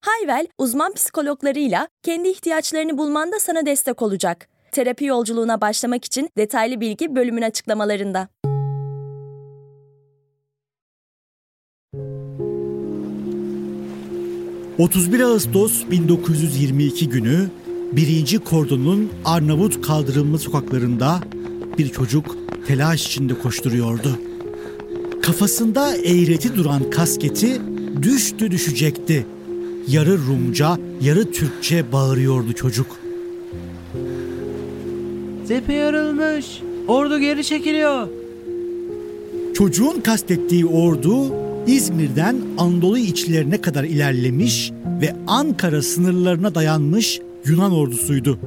Hayvel, uzman psikologlarıyla kendi ihtiyaçlarını bulmanda sana destek olacak. Terapi yolculuğuna başlamak için detaylı bilgi bölümün açıklamalarında. ...31 Ağustos 1922 günü... ...birinci kordonun Arnavut kaldırımlı sokaklarında... ...bir çocuk telaş içinde koşturuyordu. Kafasında eğreti duran kasketi düştü düşecekti yarı Rumca, yarı Türkçe bağırıyordu çocuk. Cephe yarılmış. Ordu geri çekiliyor. Çocuğun kastettiği ordu İzmir'den Anadolu içlerine kadar ilerlemiş ve Ankara sınırlarına dayanmış Yunan ordusuydu.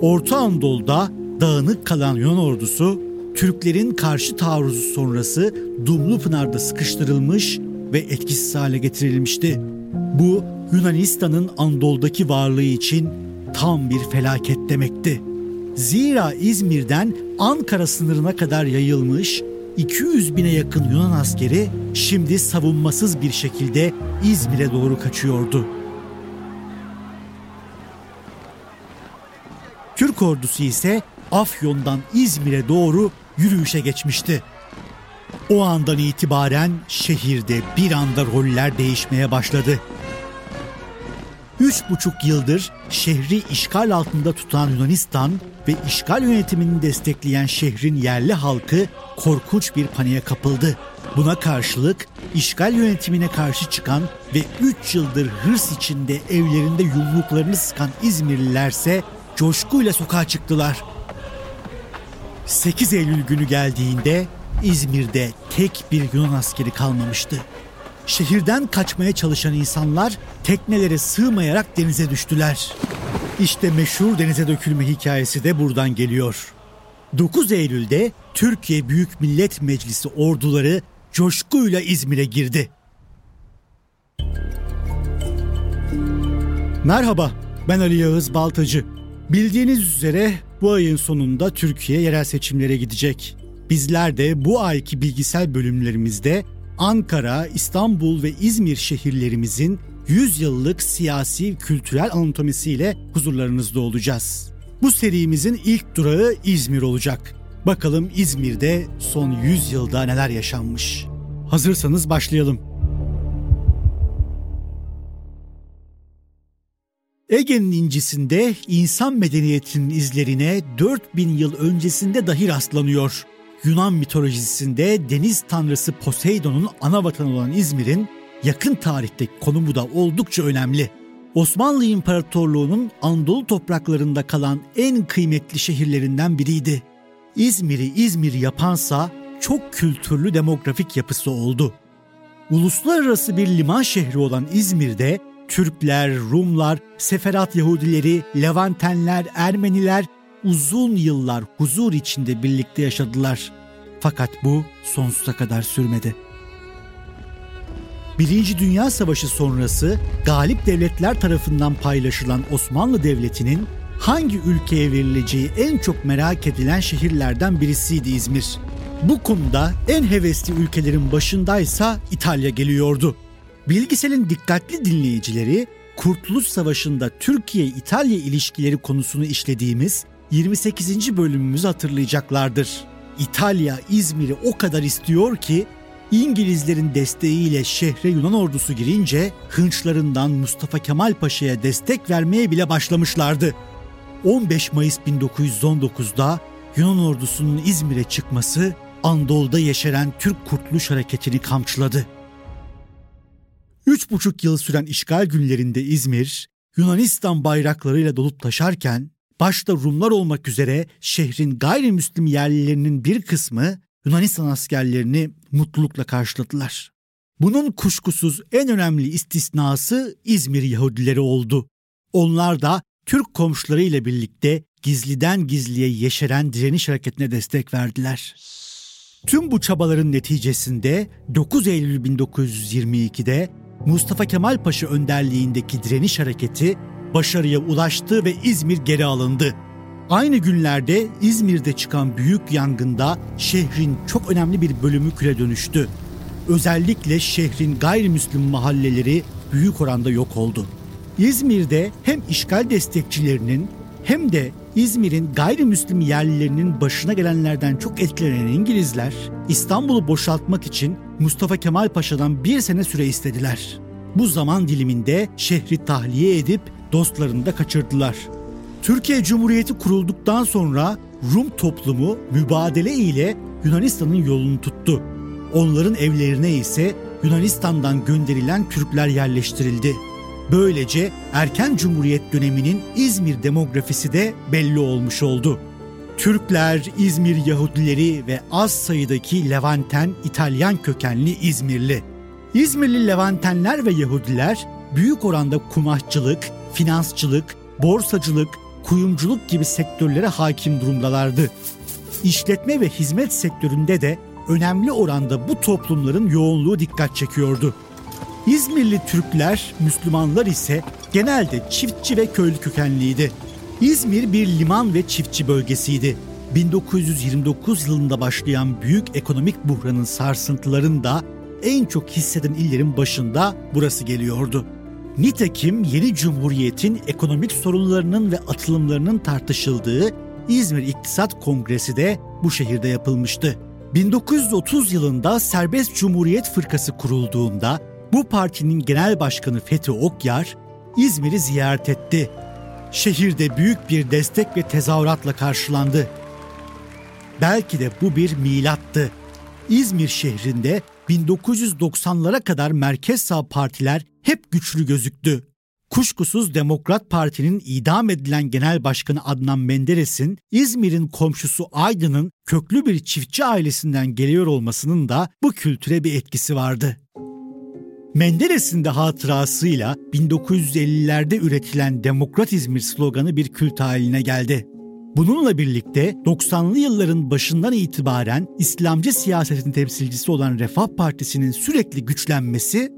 Orta Anadolu'da dağınık kalan Yunan ordusu Türklerin karşı taarruzu sonrası Dumlupınar'da sıkıştırılmış ve etkisiz hale getirilmişti. Bu Yunanistan'ın Anadolu'daki varlığı için tam bir felaket demekti. Zira İzmir'den Ankara sınırına kadar yayılmış 200 bine yakın Yunan askeri şimdi savunmasız bir şekilde İzmir'e doğru kaçıyordu. Türk ordusu ise Afyon'dan İzmir'e doğru yürüyüşe geçmişti. O andan itibaren şehirde bir anda roller değişmeye başladı. Üç buçuk yıldır şehri işgal altında tutan Yunanistan ve işgal yönetimini destekleyen şehrin yerli halkı korkunç bir paniğe kapıldı. Buna karşılık işgal yönetimine karşı çıkan ve 3 yıldır hırs içinde evlerinde yumruklarını sıkan İzmirlilerse coşkuyla sokağa çıktılar. 8 Eylül günü geldiğinde İzmir'de tek bir Yunan askeri kalmamıştı. Şehirden kaçmaya çalışan insanlar teknelere sığmayarak denize düştüler. İşte meşhur denize dökülme hikayesi de buradan geliyor. 9 Eylül'de Türkiye Büyük Millet Meclisi orduları coşkuyla İzmir'e girdi. Merhaba, ben Ali Yağız Baltacı. Bildiğiniz üzere bu ayın sonunda Türkiye yerel seçimlere gidecek. Bizler de bu ayki bilgisel bölümlerimizde Ankara, İstanbul ve İzmir şehirlerimizin 100 yıllık siyasi kültürel anatomisiyle huzurlarınızda olacağız. Bu serimizin ilk durağı İzmir olacak. Bakalım İzmir'de son 100 yılda neler yaşanmış. Hazırsanız başlayalım. Ege'nin incisinde insan medeniyetinin izlerine 4000 yıl öncesinde dahi rastlanıyor. Yunan mitolojisinde deniz tanrısı Poseidon'un ana vatanı olan İzmir'in yakın tarihteki konumu da oldukça önemli. Osmanlı İmparatorluğu'nun Anadolu topraklarında kalan en kıymetli şehirlerinden biriydi. İzmir'i İzmir yapansa çok kültürlü demografik yapısı oldu. Uluslararası bir liman şehri olan İzmir'de Türkler, Rumlar, Seferat Yahudileri, Levantenler, Ermeniler uzun yıllar huzur içinde birlikte yaşadılar. Fakat bu sonsuza kadar sürmedi. Birinci Dünya Savaşı sonrası galip devletler tarafından paylaşılan Osmanlı Devleti'nin hangi ülkeye verileceği en çok merak edilen şehirlerden birisiydi İzmir. Bu konuda en hevesli ülkelerin başındaysa İtalya geliyordu. Bilgisel'in dikkatli dinleyicileri Kurtuluş Savaşı'nda Türkiye-İtalya ilişkileri konusunu işlediğimiz 28. bölümümüzü hatırlayacaklardır. İtalya İzmir'i o kadar istiyor ki İngilizlerin desteğiyle şehre Yunan ordusu girince hınçlarından Mustafa Kemal Paşa'ya destek vermeye bile başlamışlardı. 15 Mayıs 1919'da Yunan ordusunun İzmir'e çıkması Anadolu'da yeşeren Türk Kurtuluş Hareketi'ni kamçıladı. Üç buçuk yıl süren işgal günlerinde İzmir, Yunanistan bayraklarıyla dolup taşarken başta Rumlar olmak üzere şehrin gayrimüslim yerlilerinin bir kısmı Yunanistan askerlerini mutlulukla karşıladılar. Bunun kuşkusuz en önemli istisnası İzmir Yahudileri oldu. Onlar da Türk komşularıyla birlikte gizliden gizliye yeşeren direniş hareketine destek verdiler. Tüm bu çabaların neticesinde 9 Eylül 1922'de Mustafa Kemal Paşa önderliğindeki direniş hareketi başarıya ulaştı ve İzmir geri alındı. Aynı günlerde İzmir'de çıkan büyük yangında şehrin çok önemli bir bölümü küle dönüştü. Özellikle şehrin gayrimüslim mahalleleri büyük oranda yok oldu. İzmir'de hem işgal destekçilerinin hem de İzmir'in gayrimüslim yerlilerinin başına gelenlerden çok etkilenen İngilizler İstanbul'u boşaltmak için Mustafa Kemal Paşa'dan bir sene süre istediler. Bu zaman diliminde şehri tahliye edip dostlarını da kaçırdılar. Türkiye Cumhuriyeti kurulduktan sonra Rum toplumu mübadele ile Yunanistan'ın yolunu tuttu. Onların evlerine ise Yunanistan'dan gönderilen Türkler yerleştirildi. Böylece erken Cumhuriyet döneminin İzmir demografisi de belli olmuş oldu. Türkler, İzmir Yahudileri ve az sayıdaki Levanten İtalyan kökenli İzmirli. İzmirli Levantenler ve Yahudiler büyük oranda kumaşçılık, finansçılık, borsacılık, kuyumculuk gibi sektörlere hakim durumdalardı. İşletme ve hizmet sektöründe de önemli oranda bu toplumların yoğunluğu dikkat çekiyordu. İzmirli Türkler, Müslümanlar ise genelde çiftçi ve köylü kökenliydi. İzmir bir liman ve çiftçi bölgesiydi. 1929 yılında başlayan büyük ekonomik buhranın sarsıntılarında en çok hisseden illerin başında burası geliyordu. Nitekim yeni cumhuriyetin ekonomik sorunlarının ve atılımlarının tartışıldığı İzmir İktisat Kongresi de bu şehirde yapılmıştı. 1930 yılında Serbest Cumhuriyet Fırkası kurulduğunda bu partinin genel başkanı Fethi Okyar İzmir'i ziyaret etti. Şehirde büyük bir destek ve tezahüratla karşılandı. Belki de bu bir milattı. İzmir şehrinde 1990'lara kadar merkez sağ partiler hep güçlü gözüktü. Kuşkusuz Demokrat Parti'nin idam edilen Genel Başkanı Adnan Menderes'in İzmir'in komşusu Aydın'ın köklü bir çiftçi ailesinden geliyor olmasının da bu kültüre bir etkisi vardı. Menderes'in de hatırasıyla 1950'lerde üretilen Demokrat İzmir sloganı bir kült haline geldi. Bununla birlikte 90'lı yılların başından itibaren İslamcı siyasetin temsilcisi olan Refah Partisi'nin sürekli güçlenmesi,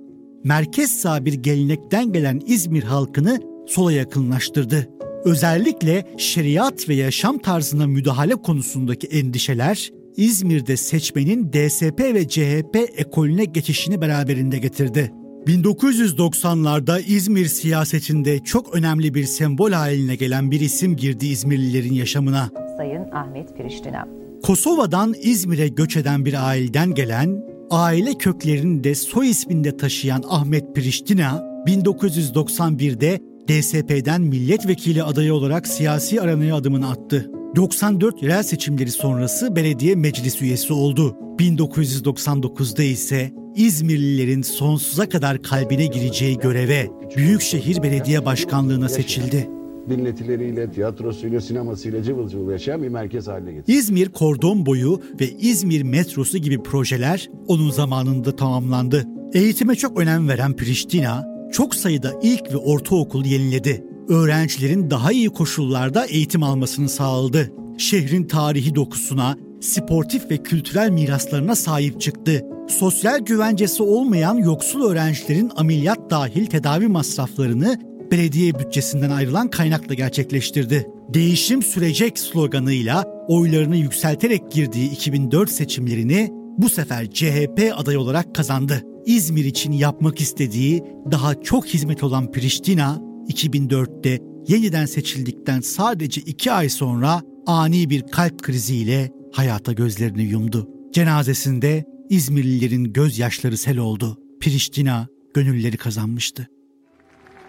merkez sağ bir gelenekten gelen İzmir halkını sola yakınlaştırdı. Özellikle şeriat ve yaşam tarzına müdahale konusundaki endişeler İzmir'de seçmenin DSP ve CHP ekolüne geçişini beraberinde getirdi. 1990'larda İzmir siyasetinde çok önemli bir sembol haline gelen bir isim girdi İzmirlilerin yaşamına. Sayın Ahmet Priştina. Kosova'dan İzmir'e göç eden bir aileden gelen, aile köklerini de soy isminde taşıyan Ahmet Priştina, 1991'de DSP'den milletvekili adayı olarak siyasi aranaya adımını attı. 94 yerel seçimleri sonrası belediye meclis üyesi oldu. 1999'da ise İzmirlilerin sonsuza kadar kalbine gireceği göreve Büyükşehir Belediye Başkanlığına seçildi. Dinletileriyle, tiyatrosuyla, sinemasıyla cıvıl cıvıl yaşayan bir merkez haline getirdi. İzmir Kordon Boyu ve İzmir Metrosu gibi projeler onun zamanında tamamlandı. Eğitime çok önem veren Priştina, çok sayıda ilk ve ortaokul yeniledi. Öğrencilerin daha iyi koşullarda eğitim almasını sağladı. Şehrin tarihi dokusuna, sportif ve kültürel miraslarına sahip çıktı. Sosyal güvencesi olmayan yoksul öğrencilerin ameliyat dahil tedavi masraflarını belediye bütçesinden ayrılan kaynakla gerçekleştirdi. Değişim sürecek sloganıyla oylarını yükselterek girdiği 2004 seçimlerini bu sefer CHP aday olarak kazandı. İzmir için yapmak istediği daha çok hizmet olan Priştina, 2004'te yeniden seçildikten sadece iki ay sonra ani bir kalp kriziyle hayata gözlerini yumdu. Cenazesinde İzmirlilerin gözyaşları sel oldu. Priştina gönülleri kazanmıştı.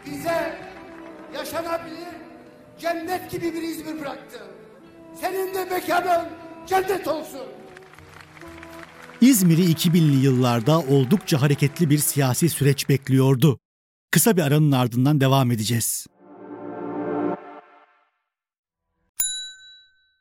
bize yaşanabilir cennet gibi bir İzmir bıraktı. Senin de mekanın cennet olsun. İzmir'i 2000'li yıllarda oldukça hareketli bir siyasi süreç bekliyordu. Kısa bir aranın ardından devam edeceğiz.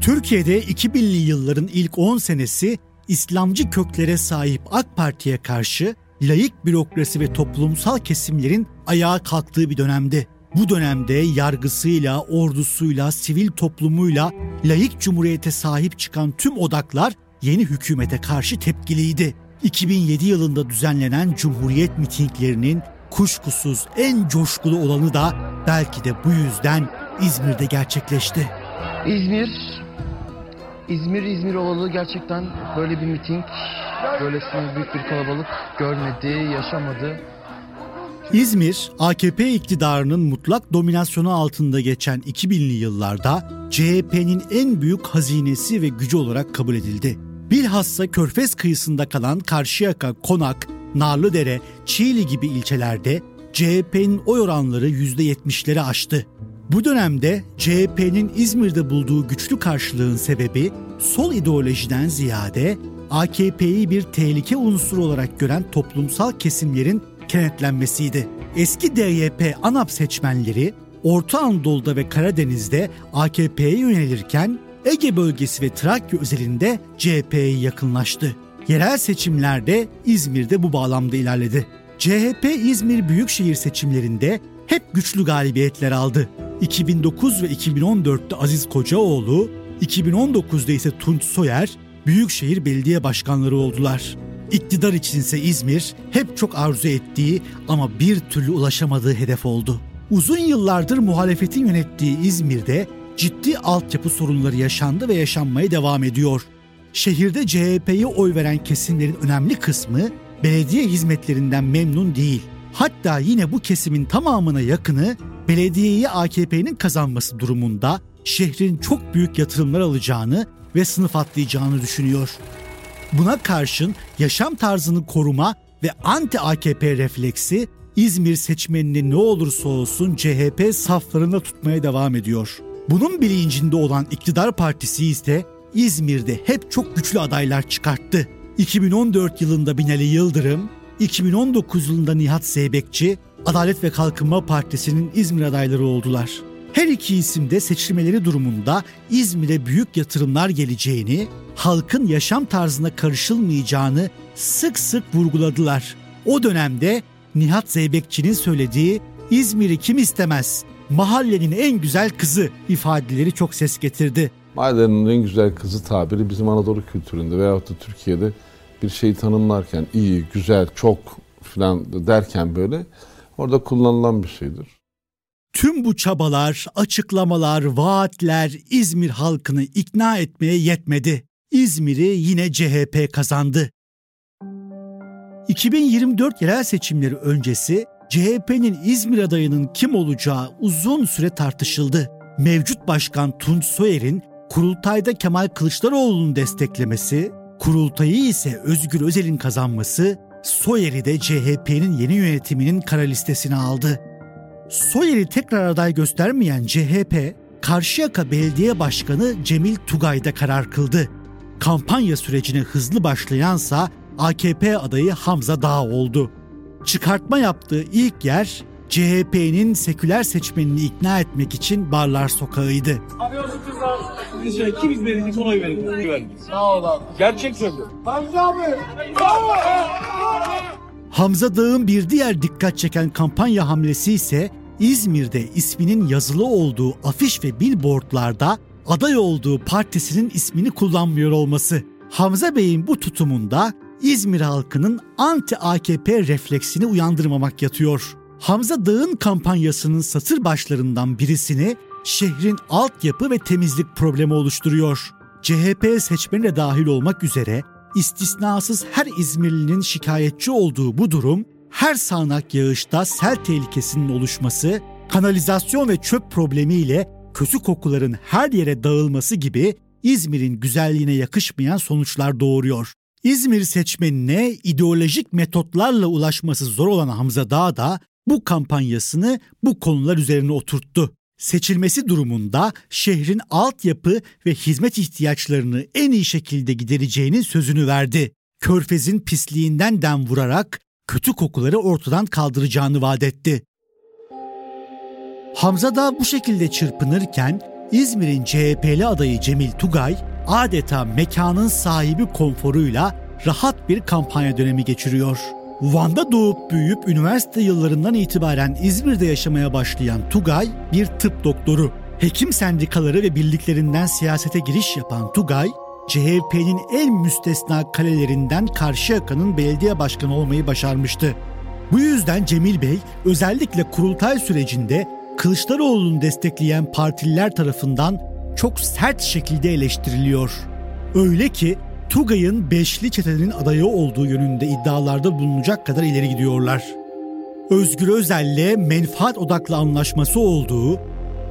Türkiye'de 2000'li yılların ilk 10 senesi İslamcı köklere sahip AK Parti'ye karşı layık bürokrasi ve toplumsal kesimlerin ayağa kalktığı bir dönemdi. Bu dönemde yargısıyla, ordusuyla, sivil toplumuyla layık cumhuriyete sahip çıkan tüm odaklar yeni hükümete karşı tepkiliydi. 2007 yılında düzenlenen Cumhuriyet mitinglerinin kuşkusuz en coşkulu olanı da belki de bu yüzden İzmir'de gerçekleşti. İzmir, İzmir İzmir olalı gerçekten böyle bir miting, böylesine büyük bir kalabalık görmedi, yaşamadı. İzmir, AKP iktidarının mutlak dominasyonu altında geçen 2000'li yıllarda CHP'nin en büyük hazinesi ve gücü olarak kabul edildi. Bilhassa Körfez kıyısında kalan Karşıyaka, Konak, Narlıdere, Çiğli gibi ilçelerde CHP'nin oy oranları %70'leri aştı. Bu dönemde CHP'nin İzmir'de bulduğu güçlü karşılığın sebebi sol ideolojiden ziyade AKP'yi bir tehlike unsuru olarak gören toplumsal kesimlerin kenetlenmesiydi. Eski DYP ANAP seçmenleri Orta Anadolu'da ve Karadeniz'de AKP'ye yönelirken Ege bölgesi ve Trakya özelinde CHP'ye yakınlaştı. Yerel seçimlerde İzmir'de bu bağlamda ilerledi. CHP İzmir Büyükşehir seçimlerinde hep güçlü galibiyetler aldı. 2009 ve 2014'te Aziz Kocaoğlu, 2019'da ise Tunç Soyer Büyükşehir Belediye Başkanları oldular. İktidar içinse İzmir hep çok arzu ettiği ama bir türlü ulaşamadığı hedef oldu. Uzun yıllardır muhalefetin yönettiği İzmir'de ciddi altyapı sorunları yaşandı ve yaşanmaya devam ediyor. Şehirde CHP'ye oy veren kesimlerin önemli kısmı belediye hizmetlerinden memnun değil. Hatta yine bu kesimin tamamına yakını belediyeyi AKP'nin kazanması durumunda şehrin çok büyük yatırımlar alacağını ve sınıf atlayacağını düşünüyor. Buna karşın yaşam tarzını koruma ve anti AKP refleksi İzmir seçmenini ne olursa olsun CHP saflarında tutmaya devam ediyor. Bunun bilincinde olan iktidar partisi ise İzmir'de hep çok güçlü adaylar çıkarttı. 2014 yılında Binali Yıldırım, 2019 yılında Nihat Zeybekçi, Adalet ve Kalkınma Partisi'nin İzmir adayları oldular. Her iki isim de seçilmeleri durumunda İzmir'e büyük yatırımlar geleceğini, halkın yaşam tarzına karışılmayacağını sık sık vurguladılar. O dönemde Nihat Zeybekçi'nin söylediği İzmir'i kim istemez, mahallenin en güzel kızı ifadeleri çok ses getirdi. Mahallenin en güzel kızı tabiri bizim Anadolu kültüründe veyahut da Türkiye'de bir şeyi tanımlarken iyi, güzel, çok falan derken böyle orada kullanılan bir şeydir. Tüm bu çabalar, açıklamalar, vaatler İzmir halkını ikna etmeye yetmedi. İzmir'i yine CHP kazandı. 2024 yerel seçimleri öncesi CHP'nin İzmir adayının kim olacağı uzun süre tartışıldı. Mevcut başkan Tunç Soyer'in kurultayda Kemal Kılıçdaroğlu'nu desteklemesi, kurultayı ise Özgür Özel'in kazanması Soyer'i de CHP'nin yeni yönetiminin kara listesine aldı. Soyer'i tekrar aday göstermeyen CHP, Karşıyaka Belediye Başkanı Cemil Tugay'da karar kıldı. Kampanya sürecine hızlı başlayansa AKP adayı Hamza Dağ oldu. Çıkartma yaptığı ilk yer CHP'nin seküler seçmenini ikna etmek için Barlar Sokağı'ydı. Kim izlediğiniz oy verin. Sağ ol abi. Gerçek söylüyorum. Hamza abi. Hamza Dağ'ın bir diğer dikkat çeken kampanya hamlesi ise İzmir'de isminin yazılı olduğu afiş ve billboardlarda aday olduğu partisinin ismini kullanmıyor olması. Hamza Bey'in bu tutumunda İzmir halkının anti-AKP refleksini uyandırmamak yatıyor. Hamza Dağ'ın kampanyasının satır başlarından birisini şehrin altyapı ve temizlik problemi oluşturuyor. CHP seçmeni de dahil olmak üzere istisnasız her İzmirlinin şikayetçi olduğu bu durum her sağanak yağışta sel tehlikesinin oluşması, kanalizasyon ve çöp problemiyle kötü kokuların her yere dağılması gibi İzmir'in güzelliğine yakışmayan sonuçlar doğuruyor. İzmir seçmenine ideolojik metotlarla ulaşması zor olan Hamza Dağ da bu kampanyasını bu konular üzerine oturttu. Seçilmesi durumunda şehrin altyapı ve hizmet ihtiyaçlarını en iyi şekilde gidereceğinin sözünü verdi. Körfez'in pisliğinden dem vurarak kötü kokuları ortadan kaldıracağını vaat etti. Hamza da bu şekilde çırpınırken İzmir'in CHP'li adayı Cemil Tugay adeta mekanın sahibi konforuyla rahat bir kampanya dönemi geçiriyor. Van'da doğup büyüyüp üniversite yıllarından itibaren İzmir'de yaşamaya başlayan Tugay bir tıp doktoru. Hekim sendikaları ve birliklerinden siyasete giriş yapan Tugay, CHP'nin en müstesna kalelerinden Karşıyaka'nın belediye başkanı olmayı başarmıştı. Bu yüzden Cemil Bey özellikle kurultay sürecinde Kılıçdaroğlu'nu destekleyen partililer tarafından çok sert şekilde eleştiriliyor. Öyle ki Tugay'ın Beşli çetenin adayı olduğu yönünde iddialarda bulunacak kadar ileri gidiyorlar. Özgür Özel'le menfaat odaklı anlaşması olduğu,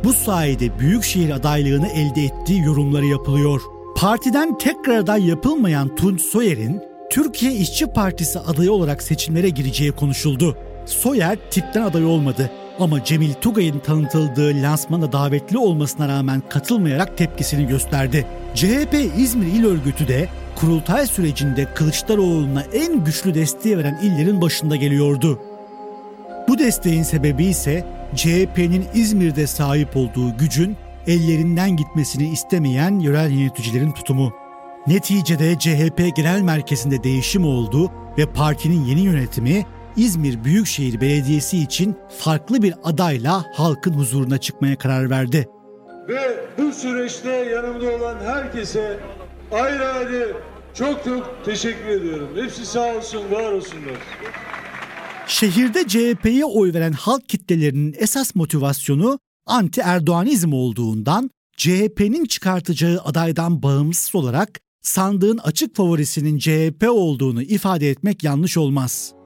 bu sayede büyükşehir adaylığını elde ettiği yorumları yapılıyor. Partiden tekrar aday yapılmayan Tunç Soyer'in Türkiye İşçi Partisi adayı olarak seçimlere gireceği konuşuldu. Soyer tipten aday olmadı ama Cemil Tugay'ın tanıtıldığı lansmana davetli olmasına rağmen katılmayarak tepkisini gösterdi. CHP İzmir İl Örgütü de kurultay sürecinde Kılıçdaroğlu'na en güçlü desteği veren illerin başında geliyordu. Bu desteğin sebebi ise CHP'nin İzmir'de sahip olduğu gücün ellerinden gitmesini istemeyen yerel yöneticilerin tutumu. Neticede CHP Genel Merkezi'nde değişim oldu ve partinin yeni yönetimi İzmir Büyükşehir Belediyesi için farklı bir adayla halkın huzuruna çıkmaya karar verdi. Ve bu süreçte yanımda olan herkese ayrı ayrı çok çok teşekkür ediyorum. Hepsi sağ olsun, var olsunlar. Şehirde CHP'ye oy veren halk kitlelerinin esas motivasyonu anti Erdoğanizm olduğundan CHP'nin çıkartacağı adaydan bağımsız olarak sandığın açık favorisinin CHP olduğunu ifade etmek yanlış olmaz.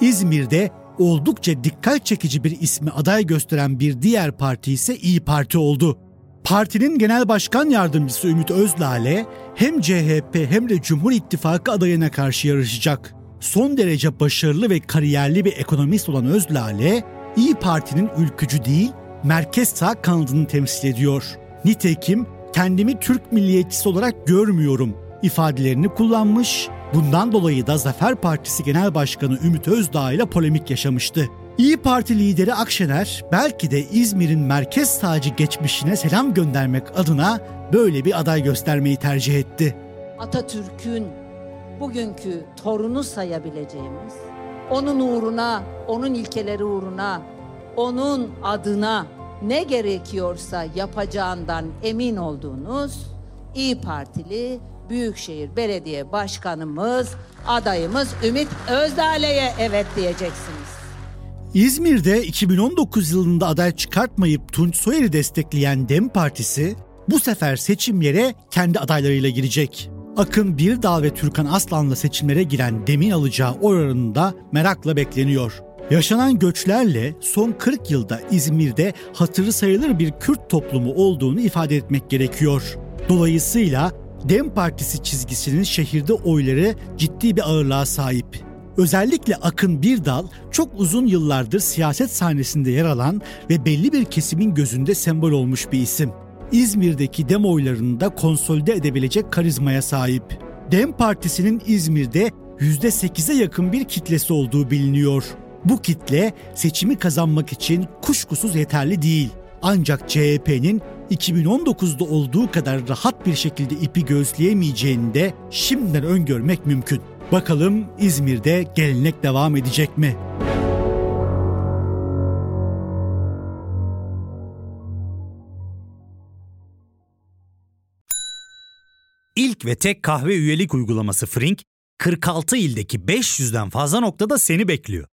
İzmir'de oldukça dikkat çekici bir ismi aday gösteren bir diğer parti ise İyi Parti oldu. Partinin genel başkan yardımcısı Ümit Özlale hem CHP hem de Cumhur İttifakı adayına karşı yarışacak. Son derece başarılı ve kariyerli bir ekonomist olan Özlale, İyi Parti'nin ülkücü değil, merkez sağ kanadını temsil ediyor. Nitekim kendimi Türk milliyetçisi olarak görmüyorum ifadelerini kullanmış Bundan dolayı da Zafer Partisi Genel Başkanı Ümit Özdağ ile polemik yaşamıştı. İyi Parti lideri Akşener belki de İzmir'in merkez sağcı geçmişine selam göndermek adına böyle bir aday göstermeyi tercih etti. Atatürk'ün bugünkü torunu sayabileceğimiz, onun uğruna, onun ilkeleri uğruna, onun adına ne gerekiyorsa yapacağından emin olduğunuz İyi Partili Büyükşehir Belediye Başkanımız, adayımız Ümit Özdağ'leye evet diyeceksiniz. İzmir'de 2019 yılında aday çıkartmayıp Tunç Soyer'i destekleyen DEM Partisi bu sefer seçimlere kendi adaylarıyla girecek. Akın Birdal ve Türkan Aslan'la seçimlere giren DEM'in alacağı oy oranında merakla bekleniyor. Yaşanan göçlerle son 40 yılda İzmir'de hatırı sayılır bir Kürt toplumu olduğunu ifade etmek gerekiyor. Dolayısıyla Dem Partisi çizgisinin şehirde oyları ciddi bir ağırlığa sahip. Özellikle Akın Birdal çok uzun yıllardır siyaset sahnesinde yer alan ve belli bir kesimin gözünde sembol olmuş bir isim. İzmir'deki dem oylarını da konsolide edebilecek karizmaya sahip. Dem Partisi'nin İzmir'de %8'e yakın bir kitlesi olduğu biliniyor. Bu kitle seçimi kazanmak için kuşkusuz yeterli değil. Ancak CHP'nin 2019'da olduğu kadar rahat bir şekilde ipi gözleyemeyeceğini de şimdiden öngörmek mümkün. Bakalım İzmir'de gelenek devam edecek mi? İlk ve tek kahve üyelik uygulaması Frink, 46 ildeki 500'den fazla noktada seni bekliyor.